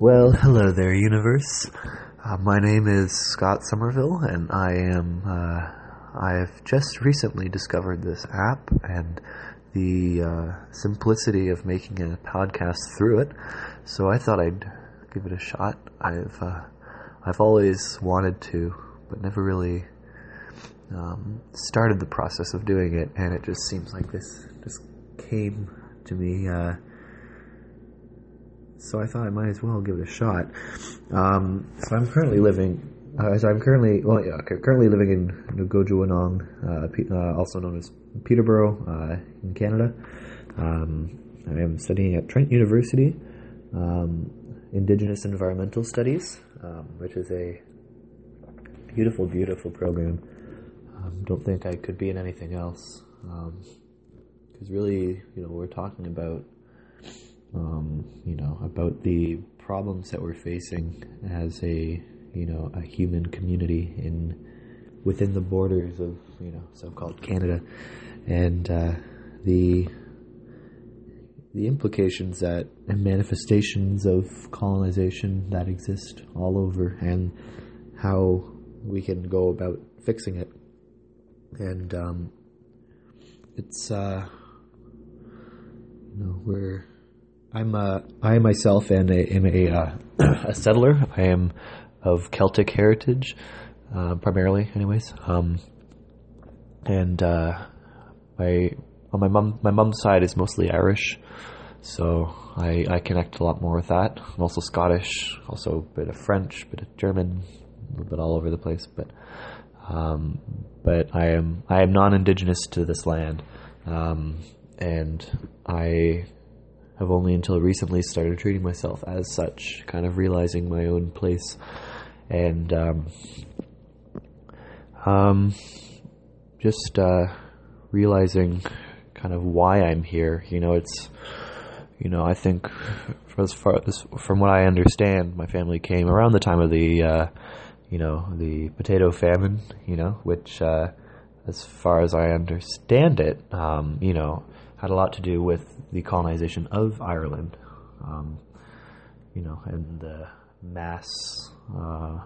Well, hello there, universe. Uh, my name is Scott Somerville, and I am. Uh, I've just recently discovered this app and the uh, simplicity of making a podcast through it. So I thought I'd give it a shot. I've uh, I've always wanted to, but never really um, started the process of doing it, and it just seems like this just came to me. So I thought I might as well give it a shot. Um, so I'm currently living. Uh, so I'm currently well, yeah, currently living in Nogojiwanong, uh, uh, also known as Peterborough, uh, in Canada. Um, I am studying at Trent University, um, Indigenous Environmental Studies, um, which is a beautiful, beautiful program. Um, don't think I could be in anything else, because really, you know, we're talking about um, you know, about the problems that we're facing as a, you know, a human community in within the borders of, you know, so-called Canada, and uh, the the implications that and manifestations of colonization that exist all over, and how we can go about fixing it, and um, it's uh, you know we're I'm a, I myself am a, am a, uh, a settler. I am of Celtic heritage, uh, primarily, anyways. Um, and uh, my on my mom my mom's side is mostly Irish, so I I connect a lot more with that. I'm also Scottish, also a bit of French, a bit of German, a little bit all over the place. But um, but I am I am non-indigenous to this land, um, and I have only until recently started treating myself as such, kind of realizing my own place and um, um, just uh, realizing kind of why I'm here. You know, it's you know I think as far as from what I understand, my family came around the time of the uh, you know the potato famine. You know, which uh, as far as I understand it, um, you know had a lot to do with the colonization of Ireland, um, you know, and the mass uh,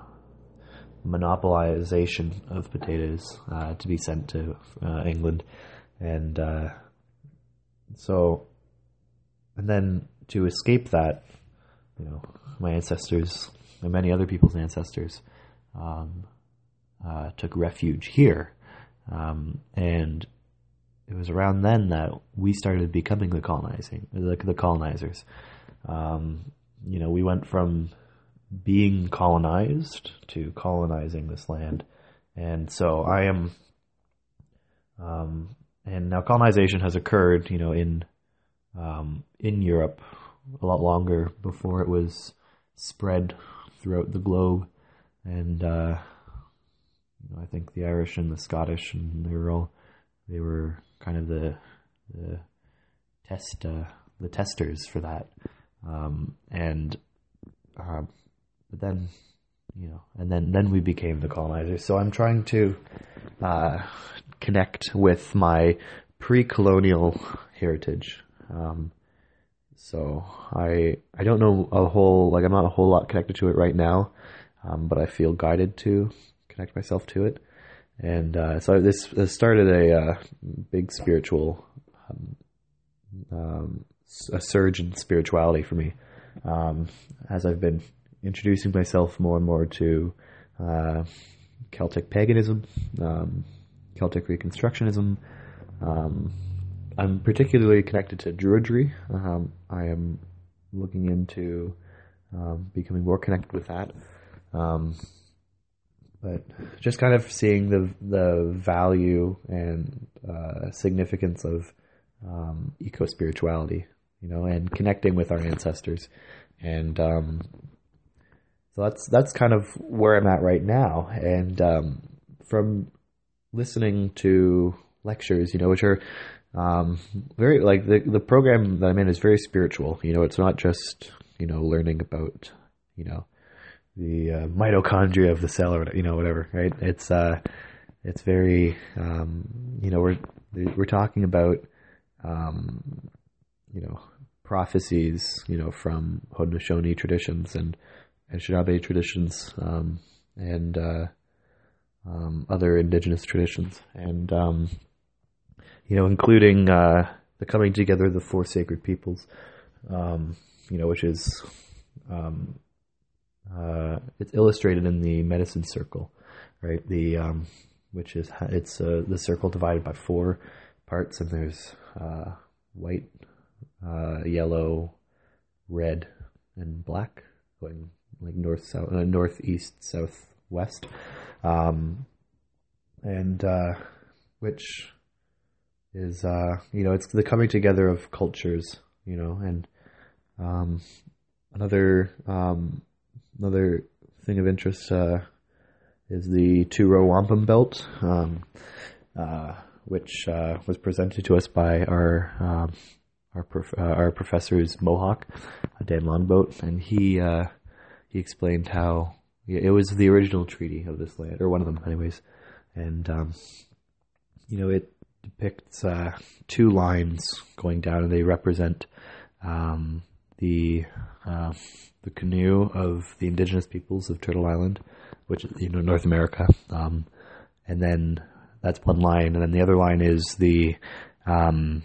monopolization of potatoes uh, to be sent to uh, England, and uh, so, and then to escape that, you know, my ancestors and many other people's ancestors um, uh, took refuge here, um, and it was around then that we started becoming the colonizing, the, the colonizers. Um, you know, we went from being colonized to colonizing this land, and so I am. Um, and now colonization has occurred, you know, in um, in Europe a lot longer before it was spread throughout the globe, and uh, you know, I think the Irish and the Scottish and they were all they were kind of the the test uh, the testers for that, um, and uh, but then you know, and then then we became the colonizers. So I'm trying to uh, connect with my pre-colonial heritage. Um, so I I don't know a whole like I'm not a whole lot connected to it right now, um, but I feel guided to connect myself to it and uh, so this, this, started a uh, big spiritual um, um, a surge in spirituality for me um, as I've been introducing myself more and more to uh, Celtic paganism, um, Celtic Reconstructionism. Um, I'm particularly connected to Druidry. Um, I am looking into becoming more connected with that. But just kind of seeing the the value and uh, significance of um, eco spirituality, you know, and connecting with our ancestors, and um, so that's that's kind of where I'm at right now. And um, from listening to lectures, you know, which are um, very like the the program that I'm in is very spiritual. You know, it's not just you know learning about you know the uh, mitochondria of the cell or you know whatever right? It's uh it's very um you know we're we're talking about um you know prophecies, you know, from Haudenosaunee traditions and and Anishinaabe traditions, um, and uh, um, other indigenous traditions, and um, you know, including uh, the coming together of the four sacred peoples, um, you know, which is uh, it's illustrated in the medicine circle, right? The um, which is it's uh, the circle divided by four parts, and there's uh, white, uh, yellow, red, and black going like north south, uh, northeast, southwest, um, and uh, which is uh, you know it's the coming together of cultures, you know, and um, another um, another thing of interest uh, is the two row wampum belt, um, uh, which uh, was presented to us by our um, our prof- uh, our professor's Mohawk, Dan Longboat, and he uh, he explained how it was the original treaty of this land, or one of them, anyways, and um, you know it depicts uh, two lines going down, and they represent um, the uh, the canoe of the indigenous peoples of Turtle Island, which is you know North America, um, and then that's one line, and then the other line is the um,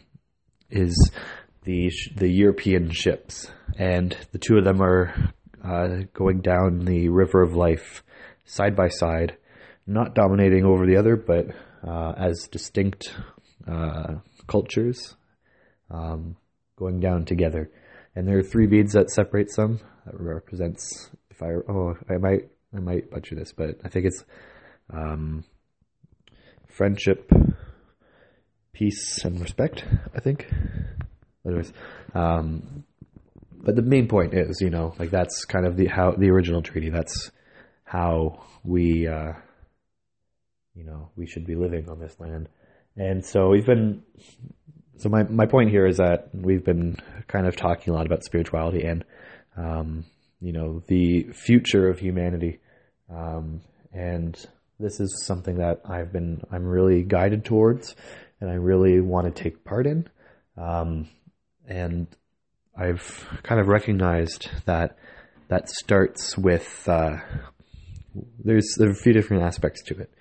is the the European ships, and the two of them are uh, going down the river of life side by side, not dominating over the other, but uh, as distinct uh, cultures um, going down together. And there are three beads that separate them. That represents if I oh I might I might butcher this, but I think it's um, friendship, peace, and respect. I think. Anyways, um, but the main point is, you know, like that's kind of the how the original treaty. That's how we, uh, you know, we should be living on this land. And so we've been. So my my point here is that we've been kind of talking a lot about spirituality and, um, you know, the future of humanity, um, and this is something that I've been I'm really guided towards, and I really want to take part in. Um, and I've kind of recognized that that starts with uh, there's there are a few different aspects to it.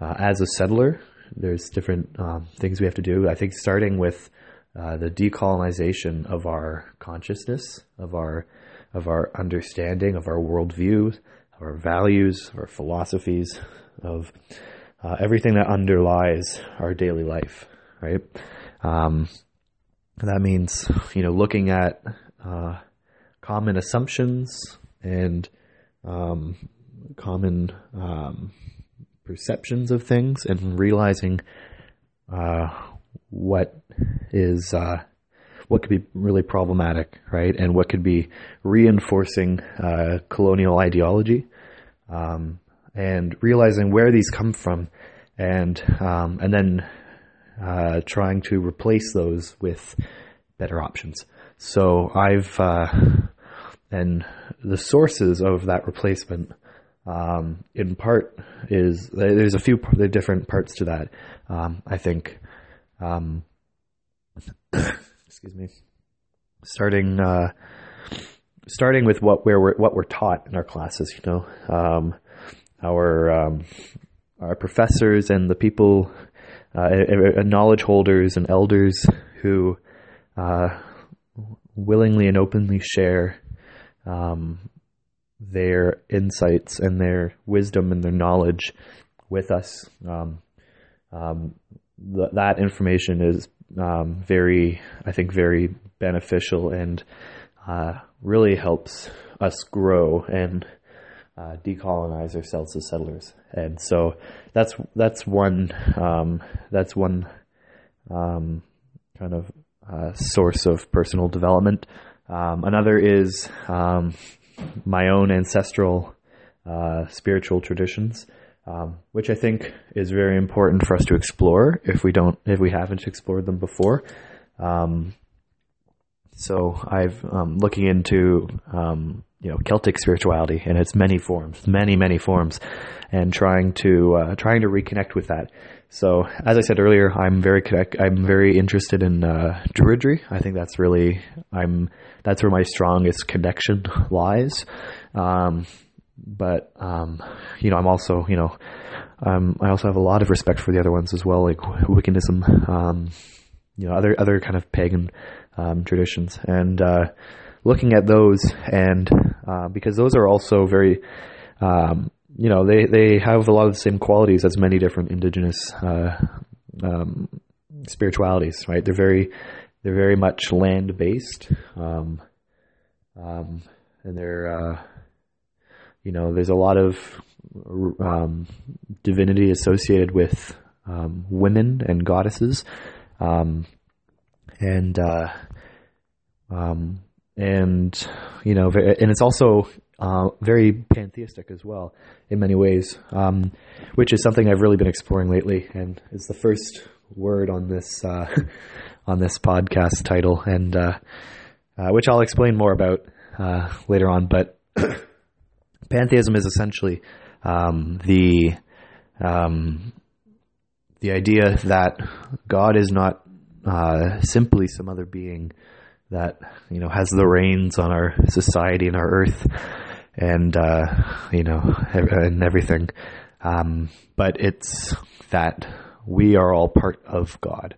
Uh, as a settler, there's different um, things we have to do. I think starting with uh, the decolonization of our consciousness, of our of our understanding, of our worldview, our values, our philosophies, of uh, everything that underlies our daily life, right? Um, that means, you know, looking at uh, common assumptions and um, common um, perceptions of things and realizing uh, what is uh, what could be really problematic, right? And what could be reinforcing uh, colonial ideology, um, and realizing where these come from, and um, and then uh, trying to replace those with better options. So I've uh, and the sources of that replacement, um, in part, is there's a few different parts to that. Um, I think, um, excuse me, starting uh, starting with what we're what we're taught in our classes. You know, um, our um, our professors and the people uh, knowledge holders and elders who uh, willingly and openly share um, their insights and their wisdom and their knowledge with us. Um, um, th- that information is um, very, I think, very beneficial and uh, really helps us grow and uh, decolonize ourselves as settlers. And so that's that's one um, that's one um, kind of uh, source of personal development. Um, another is um, my own ancestral uh, spiritual traditions, um, which I think is very important for us to explore if we don't if we haven't explored them before. Um, so I've um, looking into um, you know Celtic spirituality and its many forms, many many forms, and trying to uh, trying to reconnect with that. So as I said earlier, I'm very connect, I'm very interested in uh, druidry. I think that's really I'm that's where my strongest connection lies. Um, but um, you know, I'm also you know, um, I also have a lot of respect for the other ones as well, like Wiccanism, um, you know, other other kind of pagan um, traditions, and uh, looking at those, and uh, because those are also very um, you know, they, they have a lot of the same qualities as many different indigenous uh, um, spiritualities, right? They're very they're very much land based, um, um, and they're uh, you know there's a lot of um, divinity associated with um, women and goddesses, um, and uh, and you know, and it's also uh, very pantheistic as well in many ways, um, which is something I've really been exploring lately, and is the first word on this uh, on this podcast title, and uh, uh which I'll explain more about uh, later on. But pantheism is essentially um, the um, the idea that God is not simply some other being that you know has the reins on our society and our earth and uh, you know and everything. Um, but it's that we are all part of God.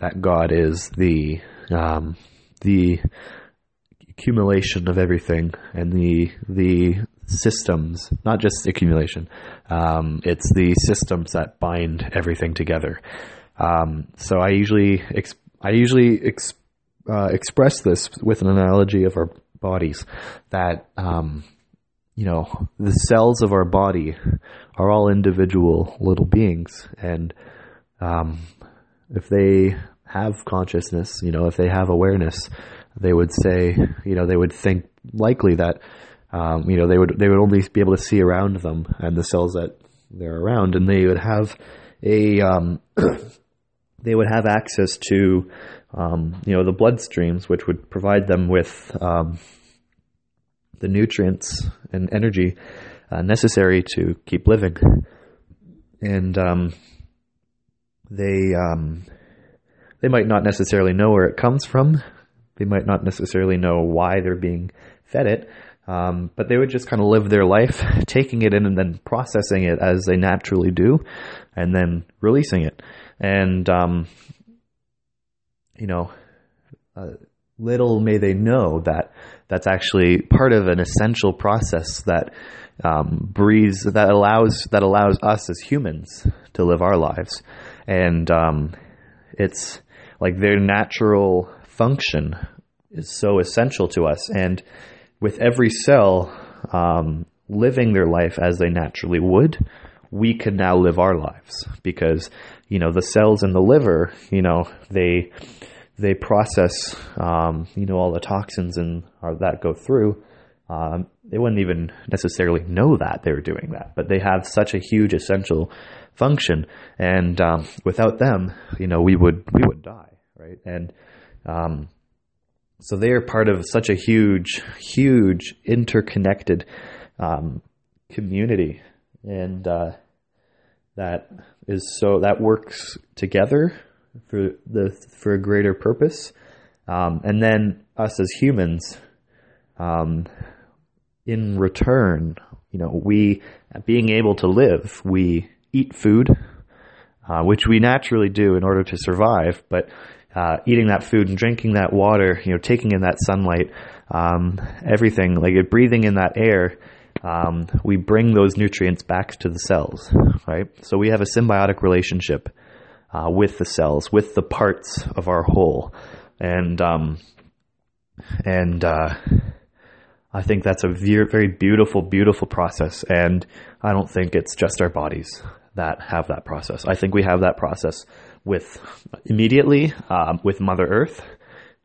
That God is the um, the accumulation of everything and the the systems not just accumulation um, it's the systems that bind everything together. Um, so I usually I usually ex- uh, express this with an analogy of our bodies that um, you know the cells of our body are all individual little beings. And um, if they have consciousness you know if they have awareness they would say you know they would think likely that um, you know they would they would only be able to see around them and the cells that they're around. And they would have a um, they would have access to um, you know, the bloodstreams, which would provide them with um, the nutrients and energy uh, necessary to keep living. And um, they um, they might not necessarily know where it comes from. They might not necessarily know why they're being fed it. Um, but they would just kind of live their life, taking it in and then processing it as they naturally do, and then releasing it. And um, you know, uh, little may they know that that's actually part of an essential process that um, breathes that allows that allows us as humans to live our lives, and um, it's like their natural function is so essential to us, and with every cell um, living their life as they naturally would, we can now live our lives. Because you know the cells in the liver, you know they they process, um, you know, all the toxins and that go through. Um, they wouldn't even necessarily know that they were doing that, but they have such a huge essential function, and um, without them, you know, we would we would die, right? And um, so they are part of such a huge, huge interconnected um, community, and uh, that is so that works together for the for a greater purpose, um, and then us as humans, um, in return, you know, we being able to live, we eat food, uh, which we naturally do in order to survive, but uh, eating that food and drinking that water, you know, taking in that sunlight, um, everything like breathing in that air. Um, we bring those nutrients back to the cells, right? So we have a symbiotic relationship uh, with the cells, with the parts of our whole, and um, and uh, I think that's a very, beautiful, beautiful process. And I don't think it's just our bodies that have that process. I think we have that process with immediately um, with Mother Earth,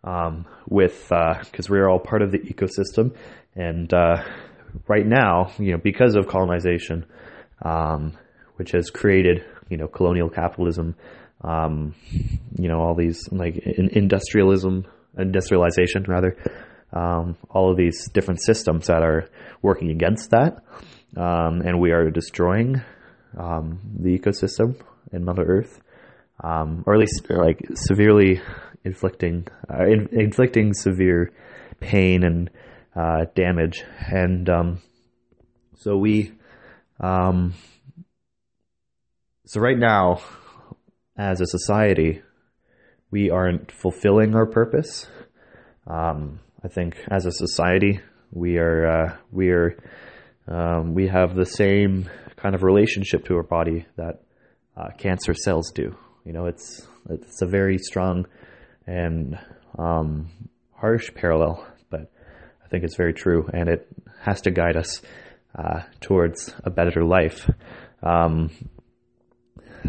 um, with because uh, we're all part of the ecosystem, and uh, right now, you know, because of colonization, um, which has created you know colonial capitalism, um, you know all these like in industrialism, industrialization rather, um, all of these different systems that are working against that, um, and we are destroying um, the ecosystem and Mother Earth, um, or at least like severely inflicting uh, in, inflicting severe pain and uh, damage. And um, so we, um, so right now, as a society, we aren't fulfilling our purpose. Um, I think as a society, we are uh, we are um, we have the same kind of relationship to our body that uh, cancer cells do. You know, it's it's a very strong and um, harsh parallel, but I think it's very true, and it has to guide us uh, towards a better life. Um,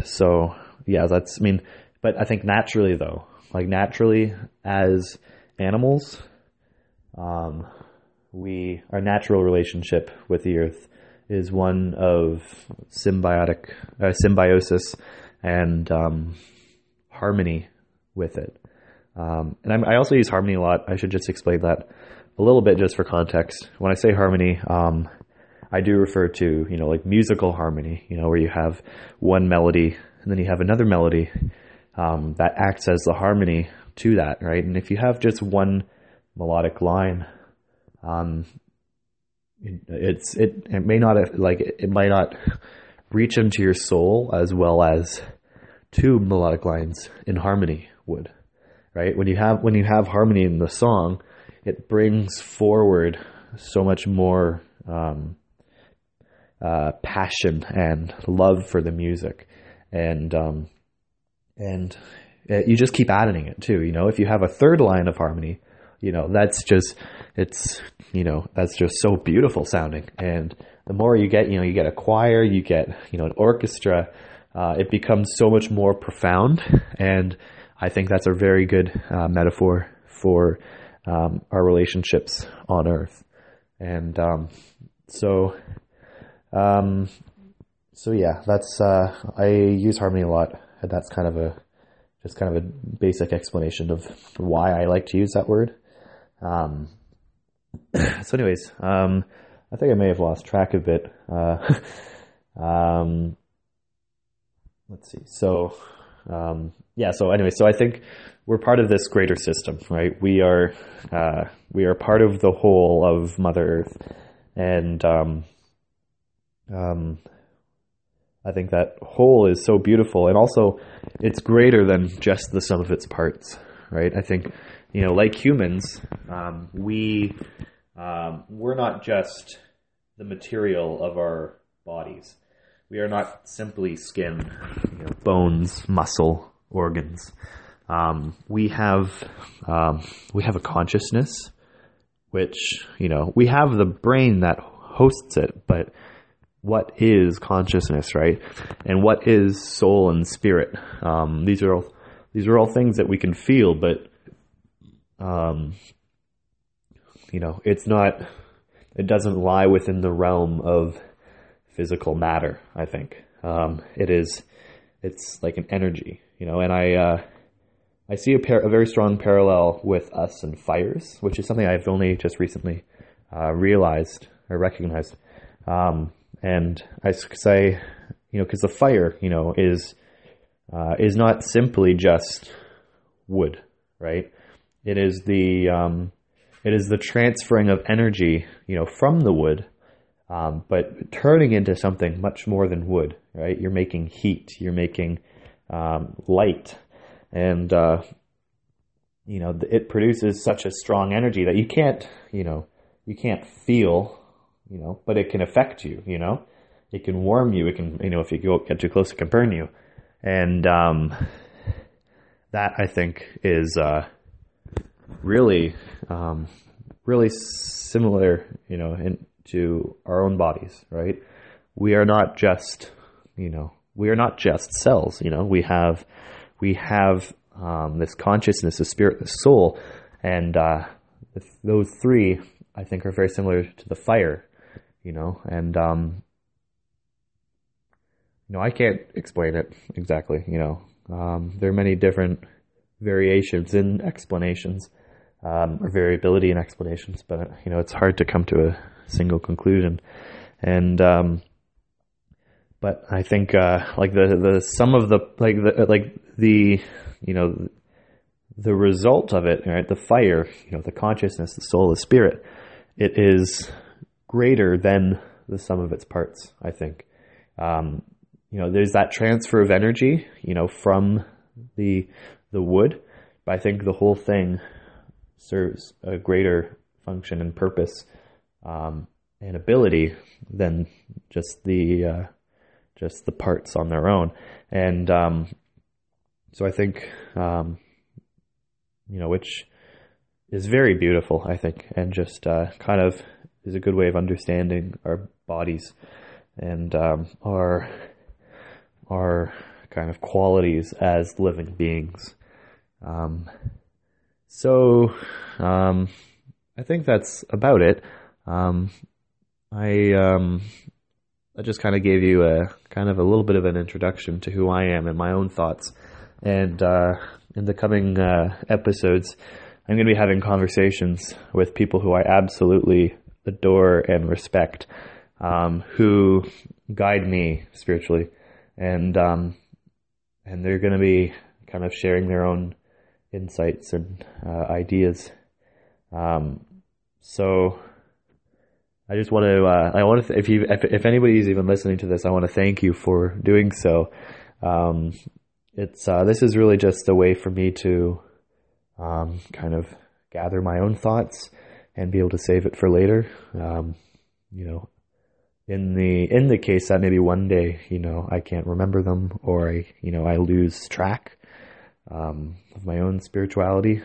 so yeah, that's I mean, but I think naturally though, like naturally as animals, um, we our natural relationship with the earth is one of symbiotic uh, symbiosis and um, harmony with it. Um, and I'm, i also use harmony a lot. I should just explain that a little bit just for context. When I say harmony, um, I do refer to you know like musical harmony. You know where you have one melody and then you have another melody um, that acts as the harmony to that, right? And if you have just one melodic line, um, it, it's it, it may not like it might not reach into your soul as well as two melodic lines in harmony would, right? When you have when you have harmony in the song, it brings forward so much more um, uh, passion and love for the music, and um, and you just keep adding it too. You know, if you have a third line of harmony, you know that's just it's you know that's just so beautiful sounding. And the more you get, you know, you get a choir, you get you know an orchestra. Uh, it becomes so much more profound, and I think that's a very good uh, metaphor for um, our relationships on Earth. And um, so, um, so yeah, that's uh, I use harmony a lot and that's kind of a just kind of a basic explanation of why I like to use that word. Um, so, anyways, um, I think I may have lost track a bit. Uh, um, let's see. So, um, yeah. So, anyway, so I think we're part of this greater system, right? We are uh, we are part of the whole of Mother Earth, and um, I think that whole is so beautiful, and also it's greater than just the sum of its parts, right? I think, you know, like humans, um, we um, we're not just the material of our bodies. We are not simply skin, you know, bones, muscle, organs. Um, we have um, we have a consciousness, which you know we have the brain that hosts it, but what is consciousness, right? And what is soul and spirit? Um, these are all these are all things that we can feel, but um, you know, it's not. It doesn't lie within the realm of physical matter. I think um, it is. It's like an energy, you know, and I. Uh, I see a, par- a very strong parallel with us and fires, which is something I've only just recently uh, realized or recognized. Um, and I say, you know, because the fire, you know, is uh, is not simply just wood, right? It is the um, it is the transferring of energy, you know, from the wood, um, but turning into something much more than wood, right? You're making heat, you're making um, light, and uh, you know, it produces such a strong energy that you can't, you know, you can't feel you know, but it can affect you, you know, it can warm you. It can, you know, if you go, get too close, it can burn you. And, um, that I think is, uh, really, um, really similar, you know, in, to our own bodies, right? We are not just, you know, we are not just cells, you know, we have, we have, um, this consciousness, the spirit, the soul, and, uh, those three, I think, are very similar to the fire you know, and um, you know, I can't explain it exactly. You know, um, there are many different variations in explanations um, or variability in explanations, but you know, it's hard to come to a single conclusion. And um, but I think uh, like the the some of the like the like the you know the result of it, right? The fire, you know, the consciousness, the soul, the spirit, it is greater than the sum of its parts. I think, um, you know, there's that transfer of energy, you know, from the the wood, but I think the whole thing serves a greater function and purpose um, and ability than just the uh, just the parts on their own. And um, so I think um, you know, which is very beautiful, I think, and just uh, kind of is a good way of understanding our bodies and um, our our kind of qualities as living beings. Um, so um, I think that's about it. Um, I um, I just kind of gave you a kind of a little bit of an introduction to who I am and my own thoughts, and uh, in the coming uh, episodes, I'm going to be having conversations with people who I absolutely adore and respect, um, who guide me spiritually, and um, and they're going to be kind of sharing their own insights and uh, ideas. Um, so I just want to uh, I want to th- if you if, if anybody's even listening to this, I want to thank you for doing so. Um, it's uh, this is really just a way for me to um, kind of gather my own thoughts and be able to save it for later. Um, you know, in the in the case that maybe one day you know I can't remember them or I you know I lose track um, of my own spirituality,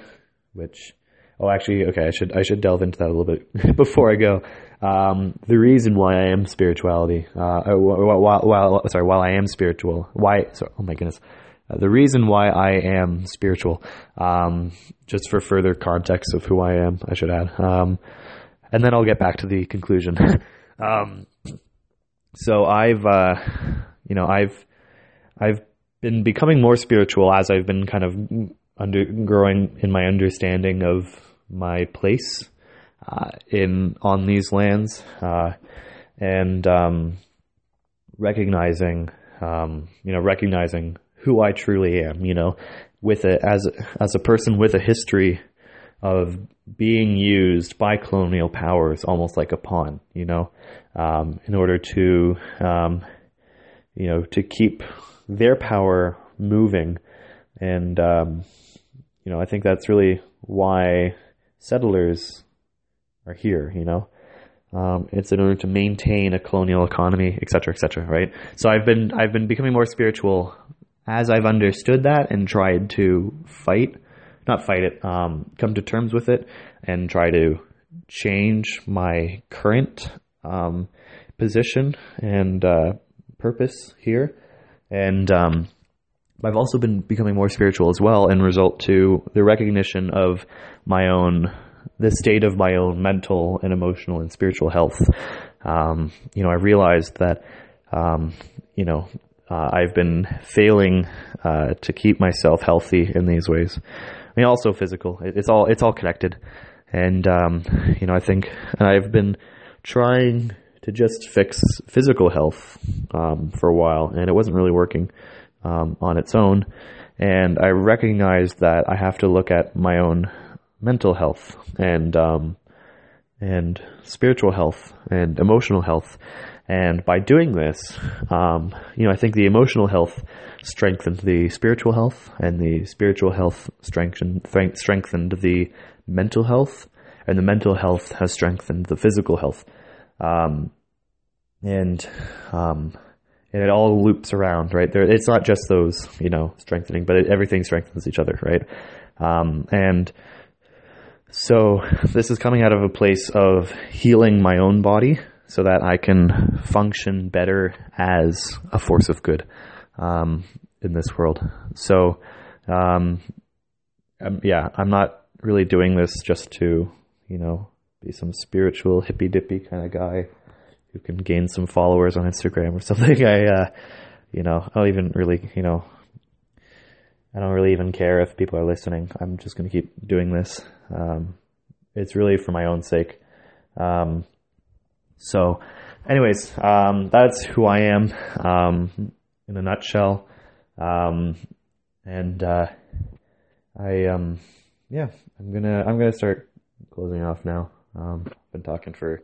which oh actually okay I should I should delve into that a little bit before I go. Um, the reason why I am spirituality, uh, while, while, while sorry while I am spiritual, why sorry, oh my goodness uh, the reason why I am spiritual, um, just for further context of who I am, I should add. Um, and then I'll get back to the conclusion. um, so I've, uh, you know, I've, I've been becoming more spiritual as I've been kind of under growing in my understanding of my place uh, in on these lands, uh, and um, recognizing, um, you know, recognizing who I truly am, you know, with it as as a person with a history of being used by colonial powers almost like a pawn, you know, um, in order to, um, you know, to keep their power moving. And, um, you know, I think that's really why settlers are here, you know. Um, it's in order to maintain a colonial economy, et cetera, et cetera, right? So I've been I've been becoming more spiritual as I've understood that and tried to fight, not fight it, um, come to terms with it and try to change my current um, position and uh, purpose here. And um, I've also been becoming more spiritual as well, in result to the recognition of my own, the state of my own mental and emotional and spiritual health. Um, you know, I realized that, um, you know, uh, I've been failing uh, to keep myself healthy in these ways. I mean, also physical. It's all it's all connected, and um, you know, I think I've been trying to just fix physical health um, for a while, and it wasn't really working um, on its own. And I recognized that I have to look at my own mental health and um, and spiritual health and emotional health and by doing this, um, you know, I think the emotional health strengthened the spiritual health, and the spiritual health strengthened strengthened the mental health, and the mental health has strengthened the physical health. Um, and um, and it all loops around, right? There, it's not just those, you know, strengthening, but it, everything strengthens each other, right? Um, and so this is coming out of a place of healing my own body so that I can function better as a force of good um, in this world. So, um, um, yeah, I'm not really doing this just to, you know, be some spiritual hippy dippy kind of guy who can gain some followers on Instagram or something. I, uh, you know, I don't even really, you know, I don't really even care if people are listening. I'm just going to keep doing this. Um, it's really for my own sake. Um, so, anyways, um, that's who I am um, in a nutshell. Um, and uh, I um, yeah, I'm gonna I'm gonna start closing off now. Um, I've been talking for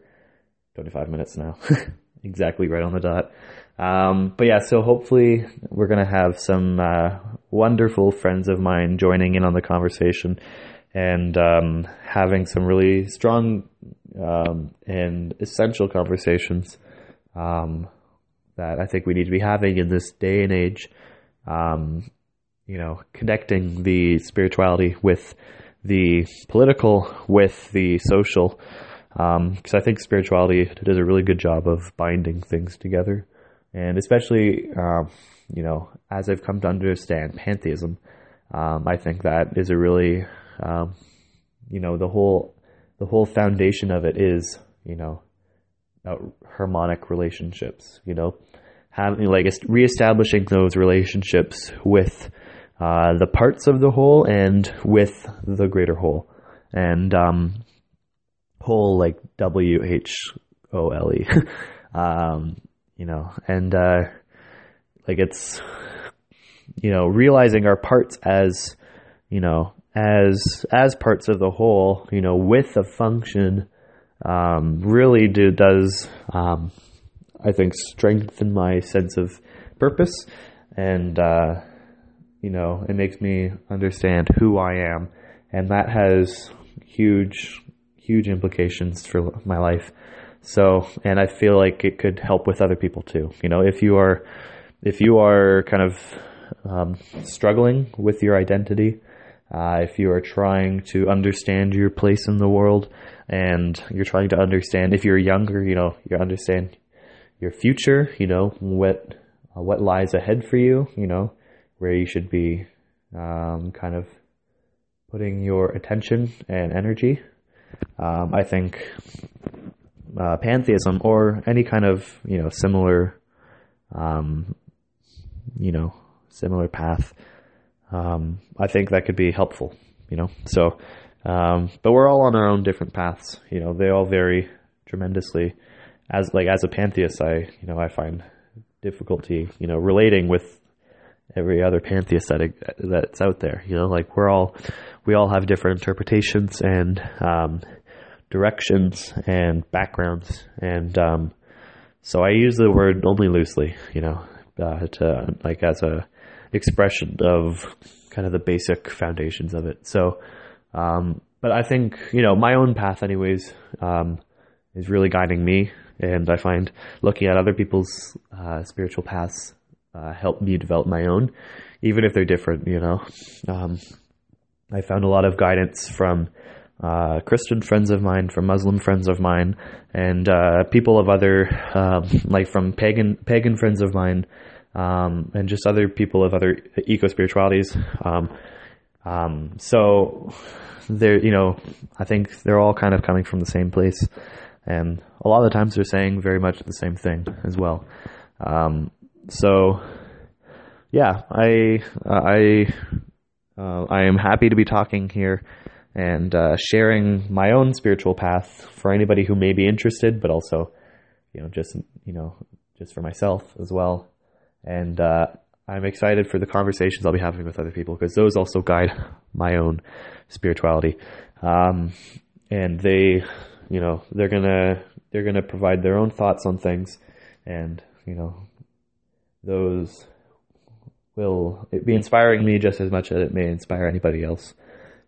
25 minutes now, exactly right on the dot. Um, but yeah, so hopefully we're gonna have some uh, wonderful friends of mine joining in on the conversation and um, having some really strong um, and essential conversations um, that I think we need to be having in this day and age. Um, you know, connecting the spirituality with the political, with the social, because um, I think spirituality does a really good job of binding things together, and especially, um, you know, as I've come to understand pantheism, um, I think that is a really, um, you know, the whole the whole foundation of it is, you know, harmonic relationships. You know, having like reestablishing those relationships with uh, the parts of the whole and with the greater whole, and um, whole like W H O L E, um, you know, and uh, like it's you know realizing our parts as you know as as parts of the whole, you know, with a function, um, really do does um, I think strengthen my sense of purpose, and uh, you know, it makes me understand who I am, and that has huge huge implications for my life. So, and I feel like it could help with other people too. You know, if you are if you are kind of um, struggling with your identity uh, if you are trying to understand your place in the world and you're trying to understand, if you're younger, you know, you understand your future, you know, what, uh, what lies ahead for you, you know, where you should be, um, kind of putting your attention and energy. Um, I think, uh, pantheism or any kind of, you know, similar, um, you know, similar path um, I think that could be helpful, you know. So, um, but we're all on our own different paths. You know, they all vary tremendously. As like as a pantheist, I you know I find difficulty you know relating with every other pantheist that that's out there. You know, like we're all we all have different interpretations and um, directions and backgrounds, and um, so I use the word only loosely. You know, uh, to like as a expression of kind of the basic foundations of it. So, um, but I think you know my own path, anyways, um, is really guiding me, and I find looking at other people's uh, spiritual paths uh, help me develop my own, even if they're different. You know, um, I found a lot of guidance from. Uh, Christian friends of mine, from Muslim friends of mine, and uh, people of other, um, like from pagan pagan friends of mine, um, and just other people of other eco spiritualities. Um, um, so they're, you know, I think they're all kind of coming from the same place, and a lot of the times they're saying very much the same thing as well. Um, so yeah, I I uh, I am happy to be talking here and uh, sharing my own spiritual path for anybody who may be interested, but also, you know, just you know, just for myself as well and uh, I'm excited for the conversations I'll be having with other people because those also guide my own spirituality. Um, and they, you know, they're gonna they're gonna provide their own thoughts on things, and you know, those will be inspiring me just as much as it may inspire anybody else.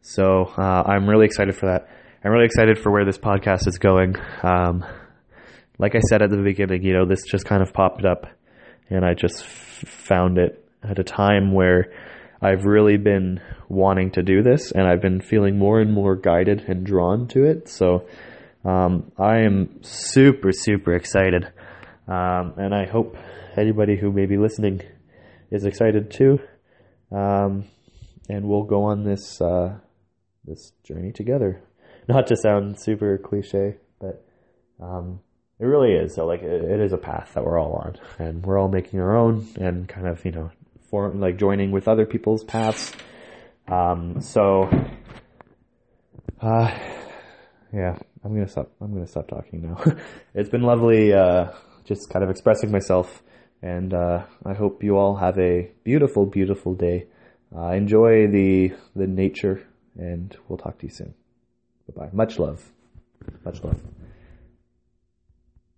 So uh, I'm really excited for that. I'm really excited for where this podcast is going. Um, like I said at the beginning, you know, this just kind of popped up and I just found it at a time where I've really been wanting to do this, and I've been feeling more and more guided and drawn to it. So um, I am super, super excited, um, and I hope anybody who may be listening is excited too. Um, and we'll go on this uh, this journey together. Not to sound super cliche, but um, it really is. So like it, it is a path that we're all on, and we're all making our own, and kind of you know, form like joining with other people's paths. Um, so, uh, yeah, I'm gonna stop. I'm gonna stop talking now. it's been lovely, uh, just kind of expressing myself, and uh, I hope you all have a beautiful, beautiful day. Uh, enjoy the the nature, and we'll talk to you soon. Bye bye. Much love. Much love.